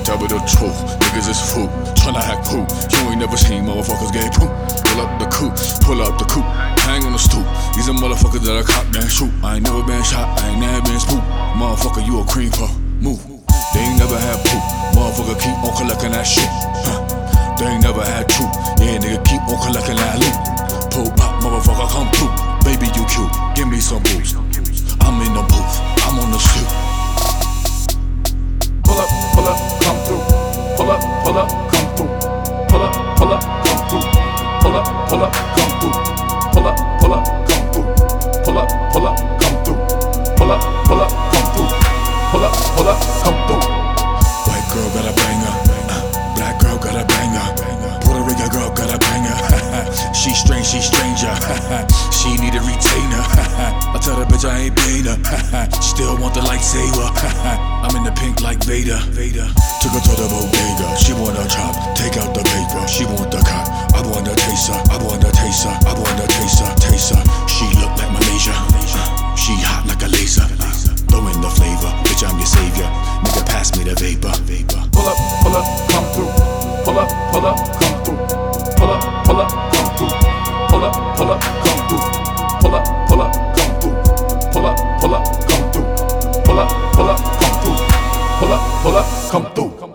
tell me the truth. Niggas is fool, tryna act cool. You ain't never seen motherfuckers get poop. Pull up the coupe, pull up the coupe, hang on the stoop. These are motherfuckers that I cop and shoot. I ain't never been shot, I ain't never been spooked. Motherfucker, you a cream puff, move. They ain't never had poop. Motherfucker, keep on collecting that shit. Huh. They ain't never had Pull up, come through. Pull up, pull up, come through. Pull up, pull up, come through. Pull up, pull up, come through. Pull up, pull up, come through. White girl got a banger. Uh, black girl got a banger. Puerto Rican girl got a banger. she strange, she stranger. she need a retainer. I tell the bitch I ain't paid her. Still want the lightsaber. I'm in the pink like Vader. Vader. Took her to the come through.